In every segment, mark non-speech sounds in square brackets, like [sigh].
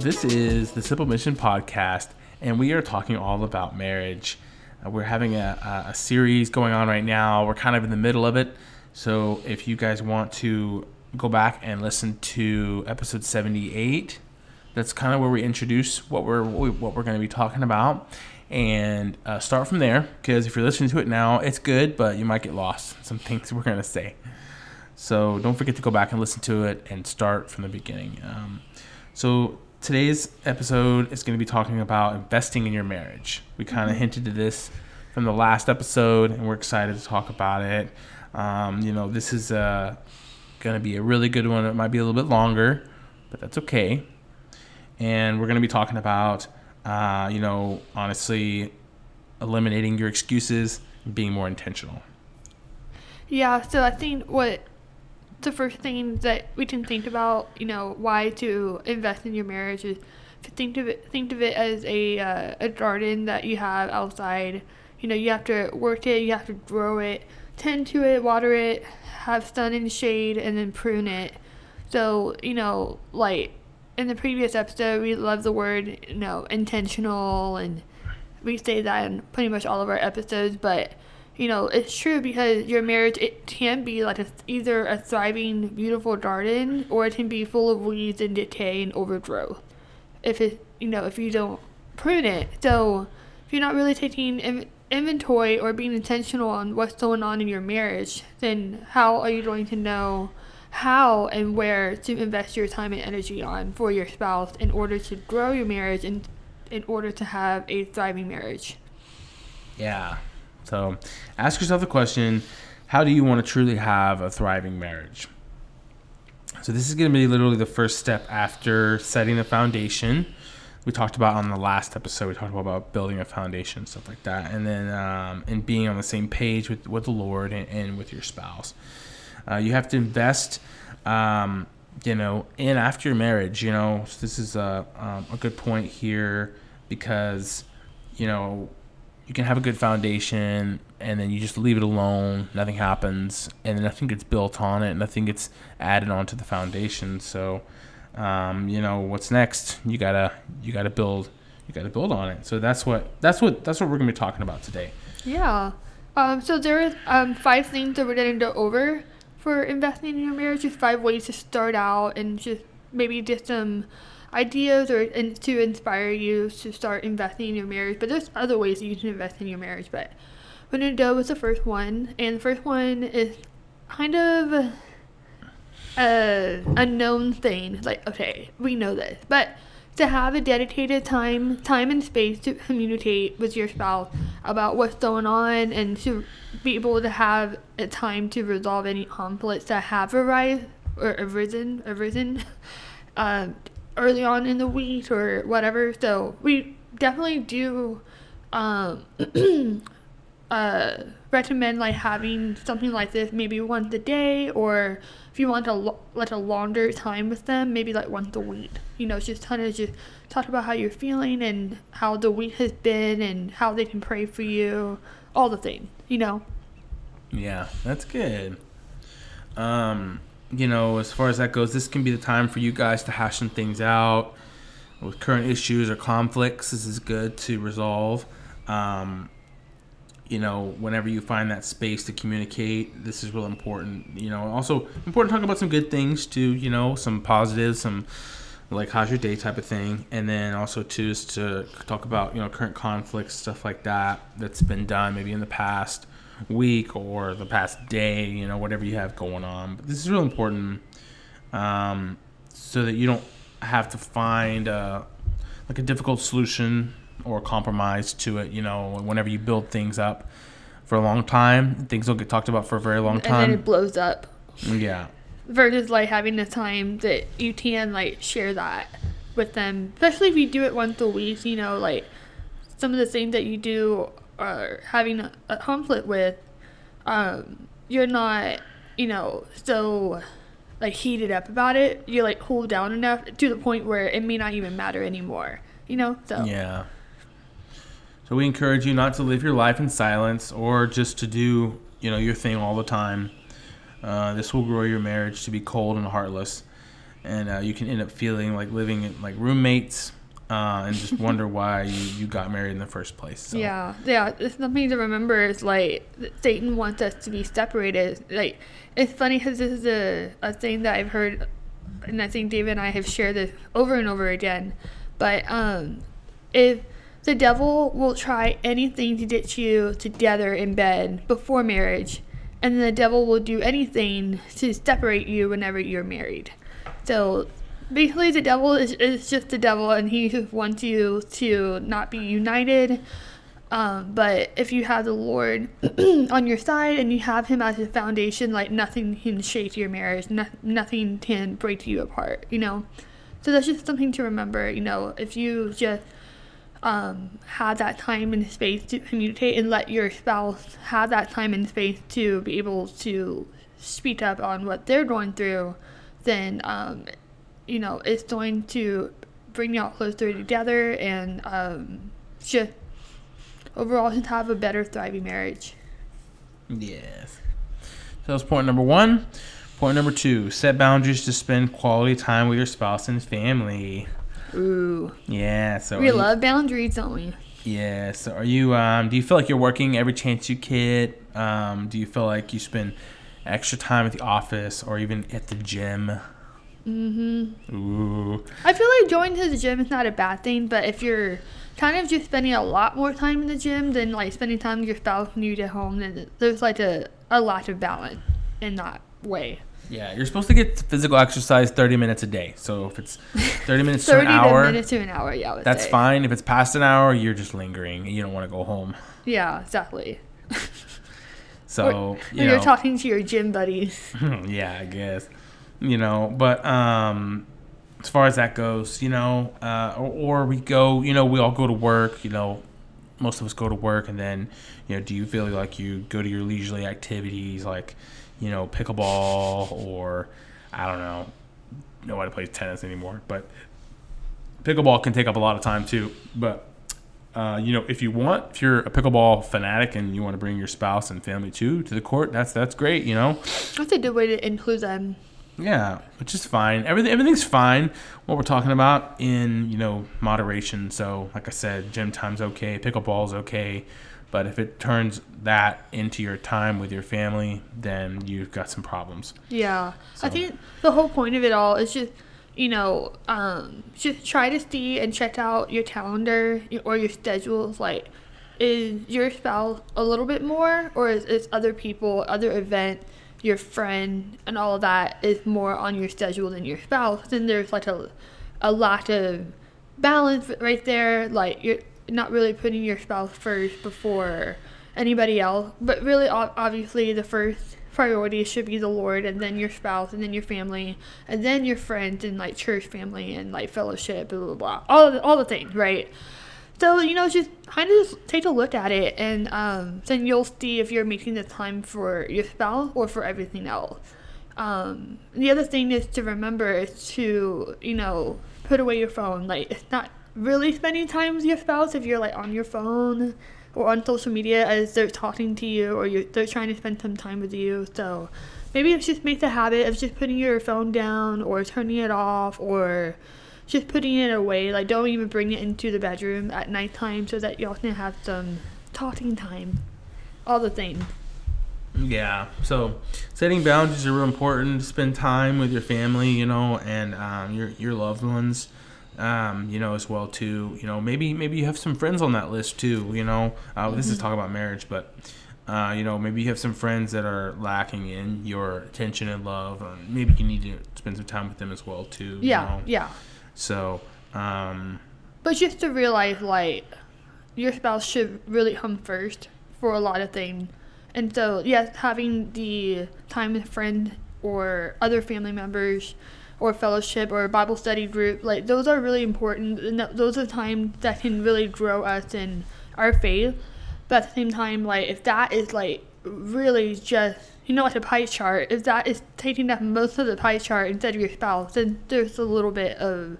this is the Simple Mission Podcast, and we are talking all about marriage. Uh, we're having a, a, series going on right now. We're kind of in the middle of it. So if you guys want to go back and listen to episode 78, that's kind of where we introduce what we're what we're going to be talking about and uh, start from there because if you're listening to it now it's good but you might get lost some things [laughs] we're going to say so don't forget to go back and listen to it and start from the beginning um, so today's episode is going to be talking about investing in your marriage. We kind of mm-hmm. hinted to this from the last episode, and we're excited to talk about it. Um, you know, this is uh, going to be a really good one. It might be a little bit longer, but that's okay. And we're going to be talking about, uh, you know, honestly, eliminating your excuses and being more intentional. Yeah, so I think what the first thing that we can think about, you know, why to invest in your marriage is to think of it think of it as a uh, a garden that you have outside. You know, you have to work it, you have to grow it, tend to it, water it, have sun and shade, and then prune it. So, you know, like in the previous episode, we love the word, you know, intentional, and we say that in pretty much all of our episodes, but you know, it's true because your marriage it can be like a, either a thriving, beautiful garden, or it can be full of weeds and decay and overgrowth. If it, you know, if you don't prune it, so if you're not really taking in, inventory or being intentional on what's going on in your marriage, then how are you going to know how and where to invest your time and energy on for your spouse in order to grow your marriage and in order to have a thriving marriage? Yeah, so ask yourself the question how do you want to truly have a thriving marriage? So, this is going to be literally the first step after setting the foundation. We talked about on the last episode, we talked about building a foundation, stuff like that, and then um, and being on the same page with, with the Lord and, and with your spouse. Uh, you have to invest, um, you know, in after your marriage. You know, so this is a, um, a good point here because, you know, you can have a good foundation and then you just leave it alone nothing happens and nothing gets built on it nothing gets added onto the foundation. So um, you know what's next? You gotta you gotta build you gotta build on it. So that's what that's what that's what we're gonna be talking about today. Yeah. Um, so there are um, five things that we're gonna go over for investing in your marriage. Just five ways to start out and just maybe just some ideas or and to inspire you to start investing in your marriage. But there's other ways that you can invest in your marriage. But we're gonna the first one, and the first one is kind of a unknown thing. Like, okay, we know this, but to have a dedicated time, time and space to communicate with your spouse about what's going on, and to be able to have a time to resolve any conflicts that have arisen or arisen, arisen. Uh, [laughs] early on in the week or whatever. So we definitely do um, [clears throat] uh, recommend like having something like this maybe once a day or if you want a like a longer time with them maybe like once a week. You know just kind of just talk about how you're feeling and how the week has been and how they can pray for you all the things you know? Yeah that's good. Um you know, as far as that goes, this can be the time for you guys to hash some things out with current issues or conflicts. This is good to resolve. Um, you know, whenever you find that space to communicate, this is real important. You know, also important to talk about some good things too. You know, some positives, some like how's your day type of thing, and then also too is to talk about you know current conflicts, stuff like that that's been done maybe in the past week or the past day, you know, whatever you have going on. But this is really important um, so that you don't have to find a, like a difficult solution or compromise to it, you know, whenever you build things up for a long time, things don't get talked about for a very long time. And then it blows up. Yeah. Versus like having the time that you can like share that with them, especially if you do it once a week, you know, like some of the things that you do are having a, a conflict with, um, you're not, you know, so like heated up about it. You're like cooled down enough to the point where it may not even matter anymore. You know? So Yeah. So we encourage you not to live your life in silence or just to do, you know, your thing all the time. Uh, this will grow your marriage to be cold and heartless. and uh, you can end up feeling like living in, like roommates uh, and just wonder why you, you got married in the first place. So. Yeah, yeah. It's something to remember is like Satan wants us to be separated. Like it's funny because this is a, a thing that I've heard, and I think David and I have shared this over and over again. But um, if the devil will try anything to get you together in bed before marriage, and the devil will do anything to separate you whenever you're married. So basically the devil is, is just the devil and he just wants you to not be united. Um, but if you have the lord [clears throat] on your side and you have him as a foundation like nothing can shake your marriage. No, nothing can break you apart you know? So that's just something to remember you know? If you just um, have that time and space to communicate and let your spouse have that time and space to be able to speak up on what they're going through then um, you know, it's going to bring y'all closer together and um, just overall just have a better, thriving marriage. Yes. So that's point number one. Point number two: set boundaries to spend quality time with your spouse and family. Ooh. Yeah. So we love you, boundaries, don't we? Yeah. So are you? Um, do you feel like you're working every chance you get? Um, do you feel like you spend extra time at the office or even at the gym? Mm-hmm. Ooh. I feel like going to the gym is not a bad thing, but if you're kind of just spending a lot more time in the gym than like spending time with your spouse when you get home, then there's like a, a lot of balance in that way. Yeah, you're supposed to get physical exercise 30 minutes a day. So if it's 30 minutes 30 to an [laughs] hour, minutes to an hour, yeah, that's say. fine. If it's past an hour, you're just lingering. You don't want to go home. Yeah, exactly. [laughs] So or, you you're talking to your gym buddies. [laughs] yeah, I guess you know. But um, as far as that goes, you know, uh, or, or we go, you know, we all go to work. You know, most of us go to work, and then you know, do you feel like you go to your leisurely activities like you know pickleball or I don't know. Nobody plays tennis anymore, but pickleball can take up a lot of time too. But uh, you know, if you want, if you're a pickleball fanatic and you want to bring your spouse and family too to the court, that's that's great. You know, that's a good way to include them. Yeah, which is fine. Everything everything's fine. What we're talking about in you know moderation. So, like I said, gym time's okay, pickleball's okay, but if it turns that into your time with your family, then you've got some problems. Yeah, so. I think the whole point of it all is just you know, um, just try to see and check out your calendar or your schedules. Like, is your spouse a little bit more, or is, is other people, other event, your friend, and all of that is more on your schedule than your spouse? Then there's like a, a lot of balance right there. Like, you're not really putting your spouse first before anybody else, but really, obviously, the first priority should be the Lord, and then your spouse, and then your family, and then your friends, and like church family, and like fellowship, blah blah blah, all the, all the things, right? So you know, just kind of take a look at it, and um, then you'll see if you're making the time for your spouse or for everything else. Um, the other thing is to remember is to you know put away your phone. Like it's not really spending time with your spouse if you're like on your phone or on social media as they're talking to you or they're trying to spend some time with you. So maybe it's just make the habit of just putting your phone down or turning it off or just putting it away. Like don't even bring it into the bedroom at nighttime so that y'all can have some talking time. All the things. Yeah. So setting boundaries are real important. Spend time with your family, you know, and um, your your loved ones um, you know, as well too. You know, maybe maybe you have some friends on that list too. You know, uh, mm-hmm. this is mm-hmm. talking about marriage, but uh, you know, maybe you have some friends that are lacking in your attention and love. Uh, maybe you need to spend some time with them as well too. Yeah, you know? yeah. So, um, but just to realize, like, your spouse should really come first for a lot of things. And so, yes, having the time with friends or other family members or fellowship or Bible study group, like those are really important. And those are times that can really grow us in our faith. But at the same time, like if that is like really just you know like a pie chart, if that is taking up most of the pie chart instead of your spouse, then there's a little bit of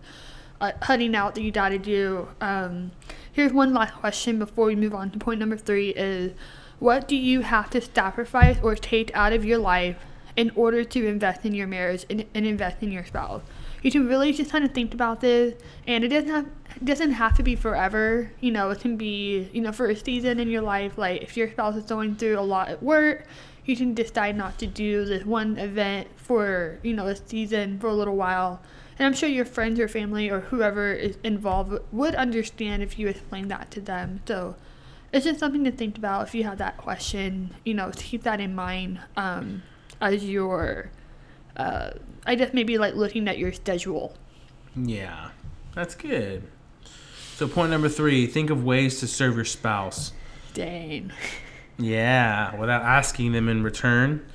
uh, cutting out that you got to do. Um, here's one last question before we move on to point number three: is what do you have to sacrifice or take out of your life in order to invest in your marriage and, and invest in your spouse. you can really just kind of think about this, and it doesn't have doesn't have to be forever. You know, it can be you know for a season in your life. Like if your spouse is going through a lot at work, you can decide not to do this one event for you know a season for a little while. And I'm sure your friends or family or whoever is involved would understand if you explain that to them. So it's just something to think about if you have that question. You know, to keep that in mind um, as you're, uh, I guess maybe like looking at your schedule. Yeah, that's good. So point number three: think of ways to serve your spouse. Dang. [laughs] Yeah, without asking them in return.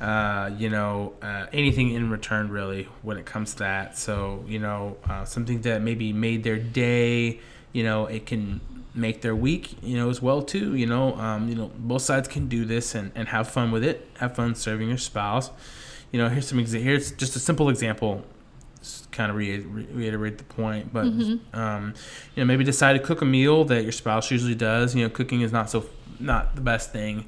Uh, you know, uh, anything in return really when it comes to that. So, you know, uh, something that maybe made their day, you know, it can make their week, you know, as well too. You know, um, you know, both sides can do this and, and have fun with it. Have fun serving your spouse. You know, here's some exa- here's just a simple example. Kind of re- reiterate the point, but Mm-hmm. um, you know, maybe decide to cook a meal that your spouse usually does. You know, cooking is not so not the best thing.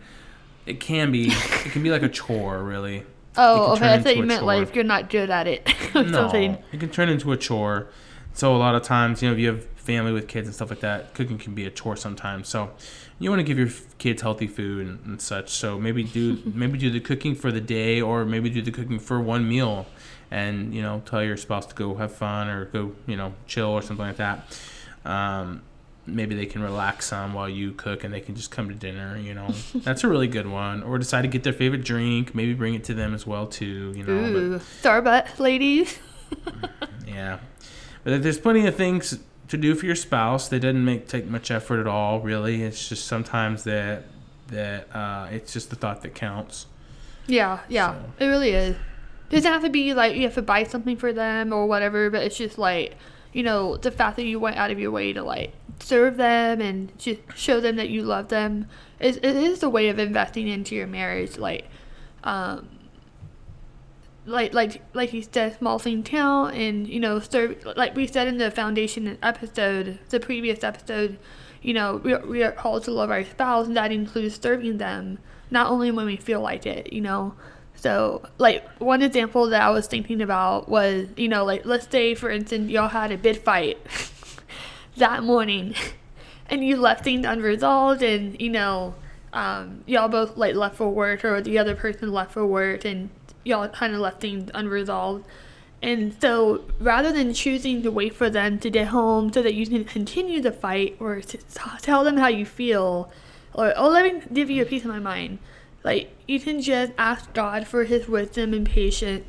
It can be. it can be like a chore, really. Oh, okay. I thought you meant chore. like if you're not good at it [laughs] or something. No, it can turn into a chore. So a lot of times, you know, if you have family with kids and stuff like that, cooking can be a chore sometimes. So you want to give your kids healthy food and, and such. So maybe do [laughs] maybe do the cooking for the day, or maybe do the cooking for one meal, and you know, tell your spouse to go have fun or go you know chill or something like that. Um, maybe they can relax some while you cook and they can just come to dinner you know [laughs] that's a really good one or decide to get their favorite drink maybe bring it to them as well too you know Ooh, Starbucks, ladies. [laughs] yeah, but there's plenty of things to do for your spouse. They didn't make take much effort at all, really. It's just sometimes that that uh, it's just the thought that counts. Yeah, yeah, So- it really is. Doesn't have to be like you have to buy something for them or whatever, but it's just like, you know, the fact that you went out of your way to like serve them and just show them that you love them is it is a way of investing into your marriage. Like, um, like like like you said, small thing count, and you know, serve like we said in the foundation episode, the previous episode, you know, we are, we are called to love our spouse, and that includes serving them, not only when we feel like it, you know. So, like one example that I was thinking about was, you know, like let's say for instance y'all had a bid fight [laughs] that morning, [laughs] and you left things unresolved, and you know, um, y'all both like left for work, or the other person left for work, and y'all kind of left things unresolved. And so, rather than choosing to wait for them to get home so that you can continue the fight or to tell them how you feel, or oh, let me give you a piece of my mind, like you can just ask God for His wisdom and patience,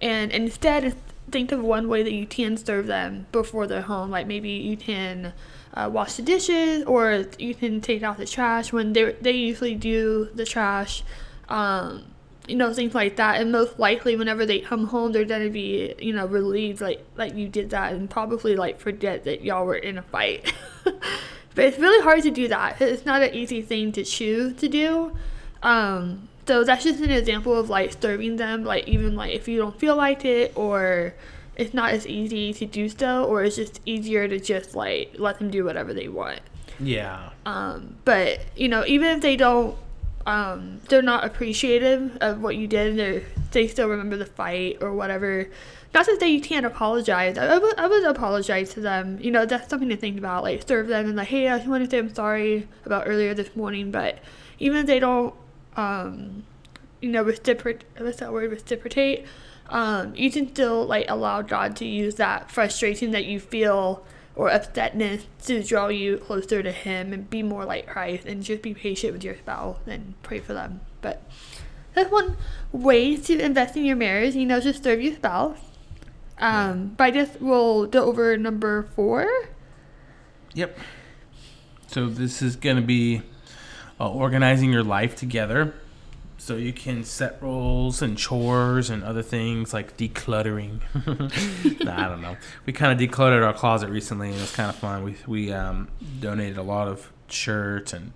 and instead think of one way that you can serve them before they're home. Like maybe you can uh, wash the dishes, or you can take out the trash when they they usually do the trash. Um, you know things like that and most likely whenever they come home they're gonna be you know relieved like like you did that and probably like forget that y'all were in a fight [laughs] but it's really hard to do that it's not an easy thing to choose to do um so that's just an example of like serving them like even like if you don't feel like it or it's not as easy to do so or it's just easier to just like let them do whatever they want Yeah, um, but you know, even if they don't, um, they're not appreciative of what you did. They they still remember the fight or whatever. Not to say you can't apologize. I, I, would, I would apologize to them. You know, that's something to think about. Like serve them and like, hey, I just want to say I'm sorry about earlier this morning. But even if they don't, um, you know, reciprocate. What's that word? Reciprocate. Um, you can still like allow God to use that frustration that you feel or upsetness to draw you closer to Him and be more like Christ and just be patient with your spouse and pray for them. But that's one way to invest in your marriage. You know, just serve your spouse. Um, but I guess we'll go over number four. yep. So this is gonna be uh, organizing your life together, so you can set roles and chores and other things like decluttering. [laughs] nah, I don't know. We kind of decluttered our closet recently, and it was kind of fun. We we um, donated a lot of shirts and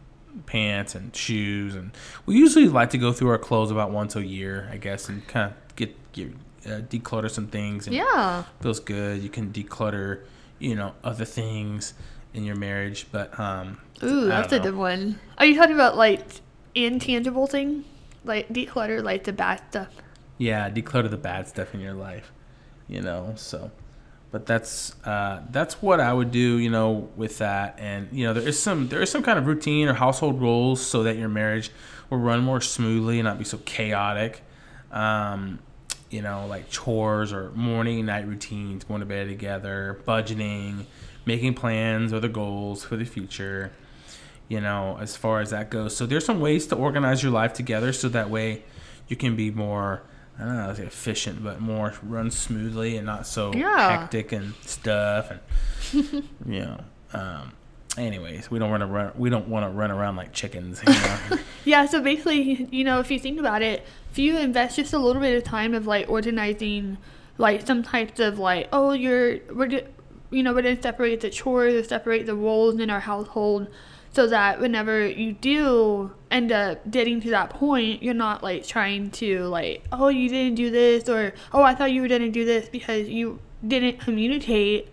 pants and shoes, and we usually like to go through our clothes about once a year, I guess, and kind of get get uh, declutter some things. And Yeah. feels good. You can declutter, you know, other things in your marriage, but um, Ooh, that's a good one. Are you talking about like intangible thing? Like declutter, like the bad stuff. Yeah, declutter the bad stuff in your life. you know. So, but that's uh, that's what I would do, you know, with that. And you know, there is some there is some kind of routine or household rules so that your marriage will run more smoothly and not be so chaotic. Um, you know, like chores or morning night routines, going to bed together, budgeting, making plans or the goals for the future. You know, as far as that goes. So there's some ways to organize your life together so that way you can be more I don't know, efficient, but more run smoothly and not so Yeah. hectic and stuff. And [laughs] you know, um, anyways, we don't want to run. We don't want to run around like chickens. You know? [laughs] Yeah, so basically, you know, if you think about it, if you invest just a little bit of time of like organizing, like some types of like, oh, you're we're you know we're gonna separate the chores or separate the roles in our household, so that whenever you do end up getting to that point, you're not like trying to like, oh, you didn't do this or oh, I thought you were gonna do this because you didn't communicate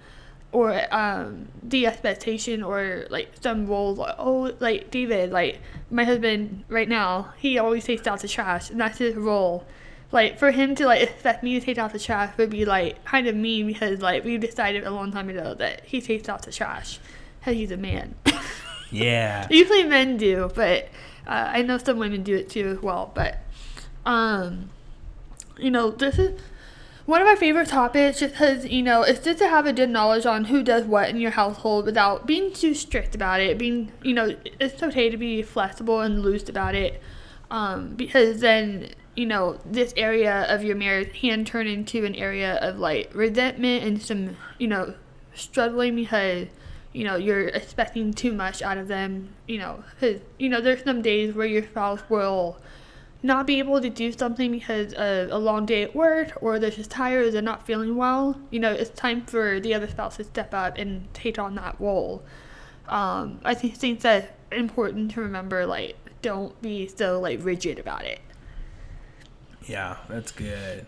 or um the expectation or like some roles like oh like david like my husband right now he always takes out the trash and that's his role like for him to like expect [laughs] me to take out the trash would be like kind of mean because like we decided a long time ago that he takes out the trash because he's a man [laughs] yeah. usually men do but uh, i know some women do it too as well but um you know this is one of my favorite topics just because you know it's good to have a good knowledge on who does what in your household without being too strict about it being you know it's okay to be flexible and loose about it um, because then you know this area of your marriage can turn into an area of like resentment and some you know struggling because you know you're expecting too much out of them you know, because, you know there's some days where your spouse will not be able to do something because of a long day at work or they're just tired or they're not feeling well, you know, it's time for the other spouse to step up and take on that role. Um, I think, think that's important to remember, like, don't be so, like, rigid about it. Yeah, that's good.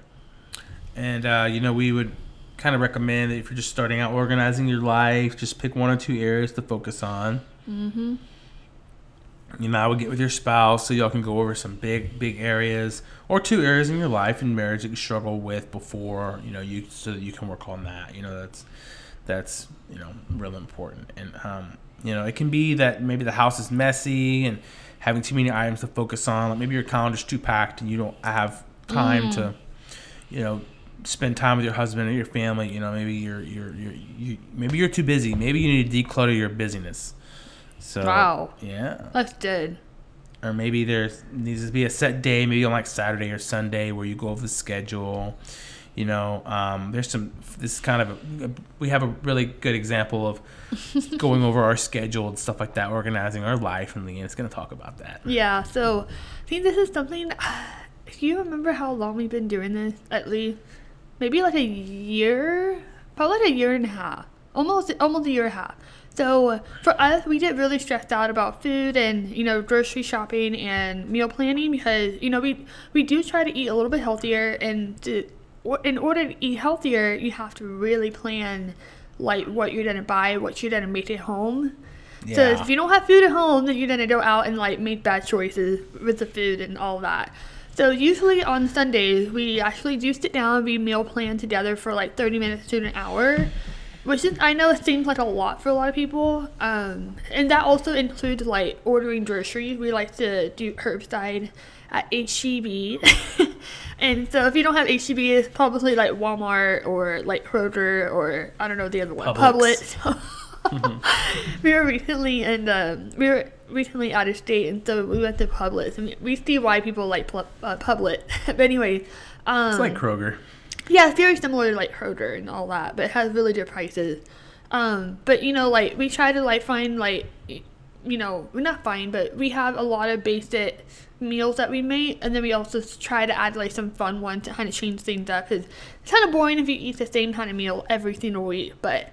And uh, you know, we would kind of recommend that if you're just starting out organizing your life, just pick one or two areas to focus on. Mm-hmm. You know, I would get with your spouse so y'all can go over some big, big areas or two areas in your life and marriage that you struggle with before you know you so that you can work on that. You know, that's that's you know real important. And um, you know, it can be that maybe the house is messy and having too many items to focus on. Like maybe your calendar's too packed and you don't have time Mm. to, you know, spend time with your husband or your family. You know, maybe you're you're you're you, maybe you're too busy. Maybe you need to declutter your busyness. So Wow. yeah That's good. or maybe there needs to be a set day, maybe on like Saturday or Sunday, where you go over the schedule. You know, um, there's some. This is kind of a, we have a really good example of [laughs] going over our schedule and stuff like that, organizing our life, and Leanne is going to talk about that. Yeah, so I think this is something. Do you remember how long we've been doing this? At least maybe like a year, probably like a year and a half, almost almost a year and a half. So for us, we get really stressed out about food and you know grocery shopping and meal planning because you know we we do try to eat a little bit healthier and to, in order to eat healthier, you have to really plan like what you're gonna buy, what you're gonna make at home. Yeah. So if you don't have food at home, then you're gonna go out and like make bad choices with the food and all that. So usually on Sundays we actually do sit down and we meal plan together for like 30 minutes to an hour, which is I know it seems like a lot for a lot of people. Um, and that also includes like ordering groceries. We like to do curbside at HEB. [laughs] and so if you don't have HEB, it's probably like Walmart or like Kroger or I don't know the other one, Publix. Publix. [laughs] [laughs] we were recently in um, we were recently out of state, and so we went to Publix, and we see why people like pl- uh, Publix. [laughs] but anyway, um, It's like Kroger. yeah, it's very similar to like Kroger and all that, but it has really good prices. Um, but you know, like we try to like find like, you know, we're not find, but we have a lot of basic meals that we make, and then we also try to add like some fun ones to kind of change things up. Cause it's kind of boring if you eat the same kind of meal every single week, but.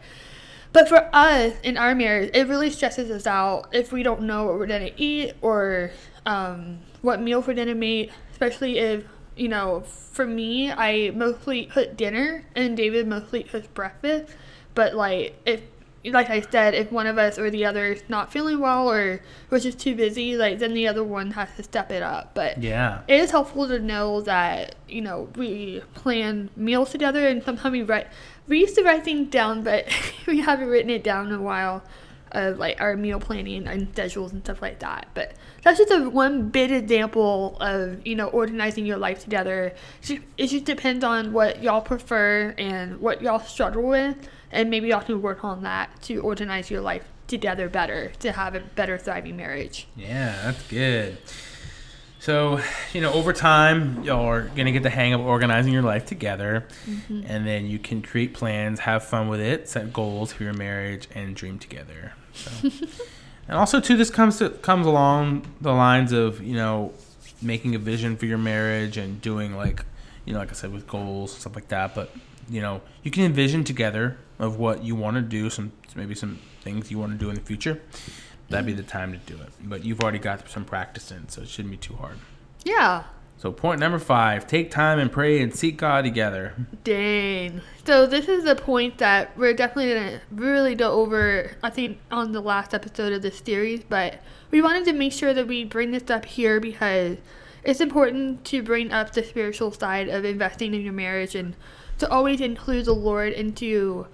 But for us in our marriage, it really stresses us out if we don't know what we're gonna eat or um, what meal we're gonna make, especially if you know. For me, I mostly cook dinner, and David mostly cooks breakfast. But like, if like I said, if one of us or the other is not feeling well or was just too busy, like then the other one has to step it up. But Yeah. it is helpful to know that you know we plan meals together, and sometimes we write. We used to write things down, but [laughs] we haven't written it down in a while. Of like our meal planning and schedules and stuff like that. But that's just a one big example of you know organizing your life together. It just depends on what y'all prefer and what y'all struggle with, and maybe y'all can work on that to organize your life together better to have a better thriving marriage. Yeah, that's good. So, you know, over time, y'all are going to get the hang of organizing your life together. Mm-hmm. And then you can create plans, have fun with it, set goals for your marriage, and dream together. So. [laughs] and also, too, this comes to, comes along the lines of, you know, making a vision for your marriage and doing, like, you know, like I said, with goals, and stuff like that. But, you know, you can envision together of what you want to do, some maybe some things you want to do in the future that'd be mm. the time to do it. But you've already got some practice in, so it shouldn't be too hard. Yeah. So point number five: take time and pray and seek God together. Dang. So this is a point that we're definitely gonna really go over. I think on the last episode of this series, but we wanted to make sure that we bring this up here because it's important to bring up the spiritual side of investing in your marriage and to always include the Lord into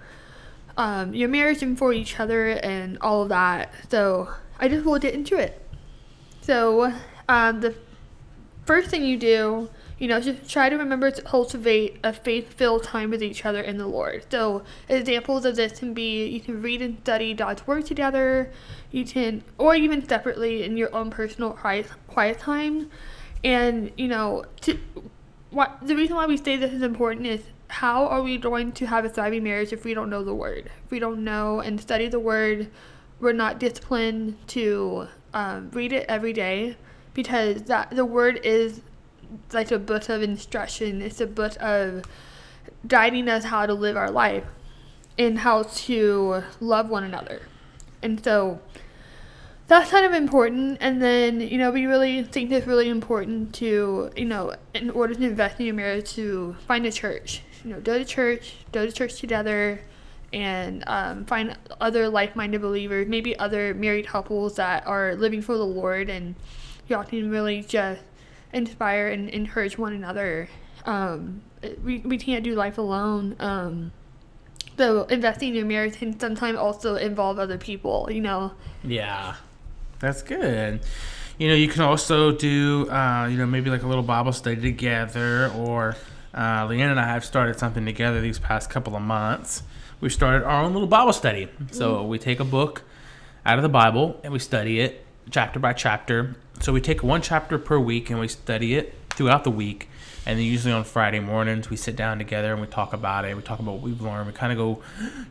um, your marriage and for each other and all of that. So I just will get into it. So um, the first thing you do, you know, just try to remember to cultivate a faith-filled time with each other in the Lord. So examples of this can be you can read and study God's word together, you can, or even separately in your own personal quiet, quiet time. And you know, to what the reason why we say this is important is how are we going to have a thriving marriage if we don't know the word? If we don't know and study the word, we're not disciplined to um, read it every day because that the word is like a book of instruction. It's a book of guiding us how to live our life and how to love one another. And so that's kind of important. And then, you know, we really think it's really important to, you know, in order to invest in your marriage, to find a church. You know, go to church, go to church together, and um, find other like minded believers, maybe other married couples that are living for the Lord, and y'all can really just inspire and encourage one another. Um, we, we can't do life alone. Um, so investing in your marriage can sometimes also involve other people, you know. Yeah, that's good. You know, you can also do, uh, you know, maybe like a little Bible study together, or uh, Leanne and I have started something together these past couple of months. We started our own little Bible study. So we take a book out of the Bible and we study it chapter by chapter. So we take one chapter per week and we study it throughout the week. And then usually on Friday mornings we sit down together and we talk about it. We talk about what we've learned. We kind of go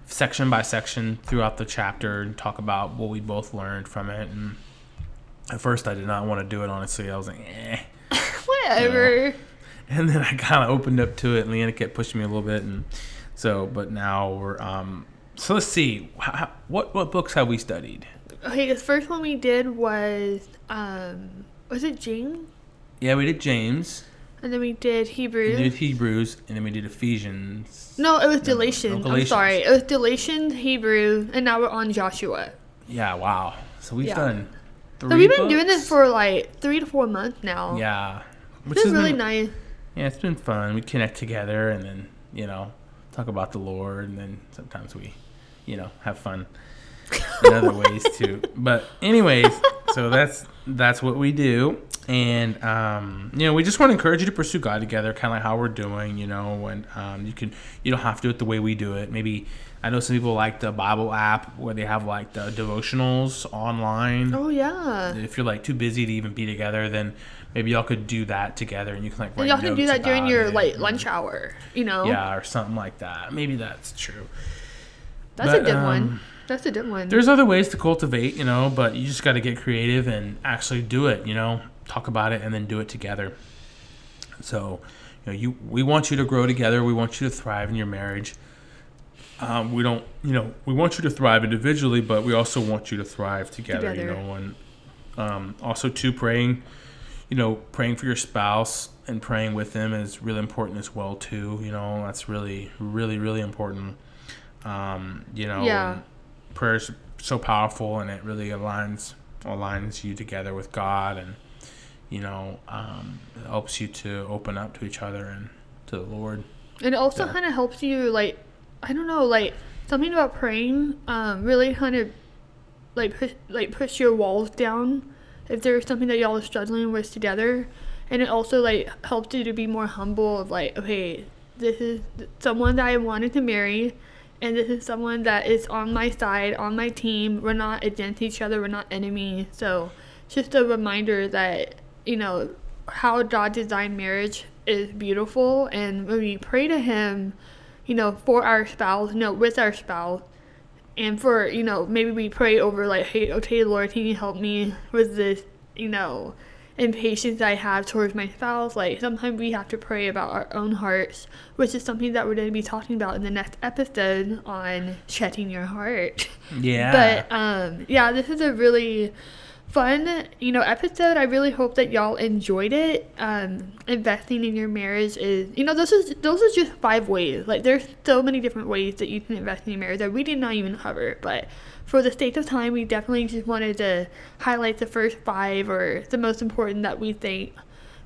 section by section throughout the chapter and talk about what we both learned from it. And at first I did not want to do it. Honestly, I was like, eh. [laughs] Whatever. [laughs] And then I kind of opened up to it, and Lianna kept pushing me a little bit, and so. But now we're um. So let's see. How, what what books have we studied? Okay, the first one we did was um was it James? Yeah, we did James. And then we did Hebrews. We did Hebrews, and then we did Ephesians. no, it was No, no, Galatians. I'm sorry. It was Galatians, Hebrew, and now we're on Joshua. Yeah, wow. So we've Yeah. done. Three So we've been doing this for like three to four months now. Yeah, which been really nice. Yeah, it's been fun. We connect together, and then you know talk about the Lord, and then sometimes we, you know, have fun [laughs] in other ways too. But anyways, so that's that's what we do, and um, you know, we just want to encourage you to pursue God together, kind of like how we're doing. You know, and um, you can you don't have to do it the way we do it. Maybe I know some people like the Bible app where they have like the devotionals online Oh yeah. if you're like too busy to even be together, then maybe y'all could do that together, and you can like write y'all can do that during your it, like lunch hour. You know. yeah, or something like that. Maybe that's true. That's But, a good um, one. That's a good one. There's other ways to cultivate, you know, but you just got to get creative and actually do it. You know, talk about it and then do it together. So, you know, you we want you to grow together. We want you to thrive in your marriage. Um, we don't, you know, we want you to thrive individually, but we also want you to thrive together. You know, and um, also too praying, you know, praying for your spouse and praying with them is really important as well too. You know, that's really, really, really important. Um, you know, Yeah. prayer is so powerful, and it really aligns aligns you together with God, and you know, um, it helps you to open up to each other and to the Lord. And it also Yeah. kind of helps you, like, I don't know, like something about praying, um, really kind of like push, like push your walls down if there's something that y'all are struggling with together, and it also like helps you to be more humble of like, okay, this is someone that I wanted to marry. And this is someone that is on my side, on my team. We're not against each other. We're not enemies. So, just a reminder that you know how God designed marriage is beautiful, and when we pray to Him, you know, for our spouse, no, with our spouse, and for you know, maybe we pray over like, hey, okay, Lord, can you help me with this, you know, impatience I have towards my spouse? Like sometimes we have to pray about our own hearts, which is something that we're going to be talking about in the next episode on checking your heart. Yeah. But um, yeah, this is a really fun, you know, episode. I really hope that y'all enjoyed it. Um, investing in your marriage is, you know, those is those are just five ways. Like, there's so many different ways that you can invest in your marriage that we did not even cover. But for the sake of time, we definitely just wanted to highlight the first five or the most important that we think.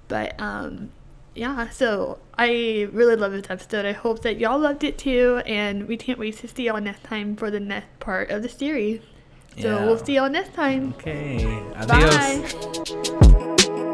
But um, yeah, so I really love this episode. I hope that y'all loved it too, and we can't wait to see y'all next time for the next part of the series. So Yeah. we'll see y'all next time. Okay. Adios. Bye.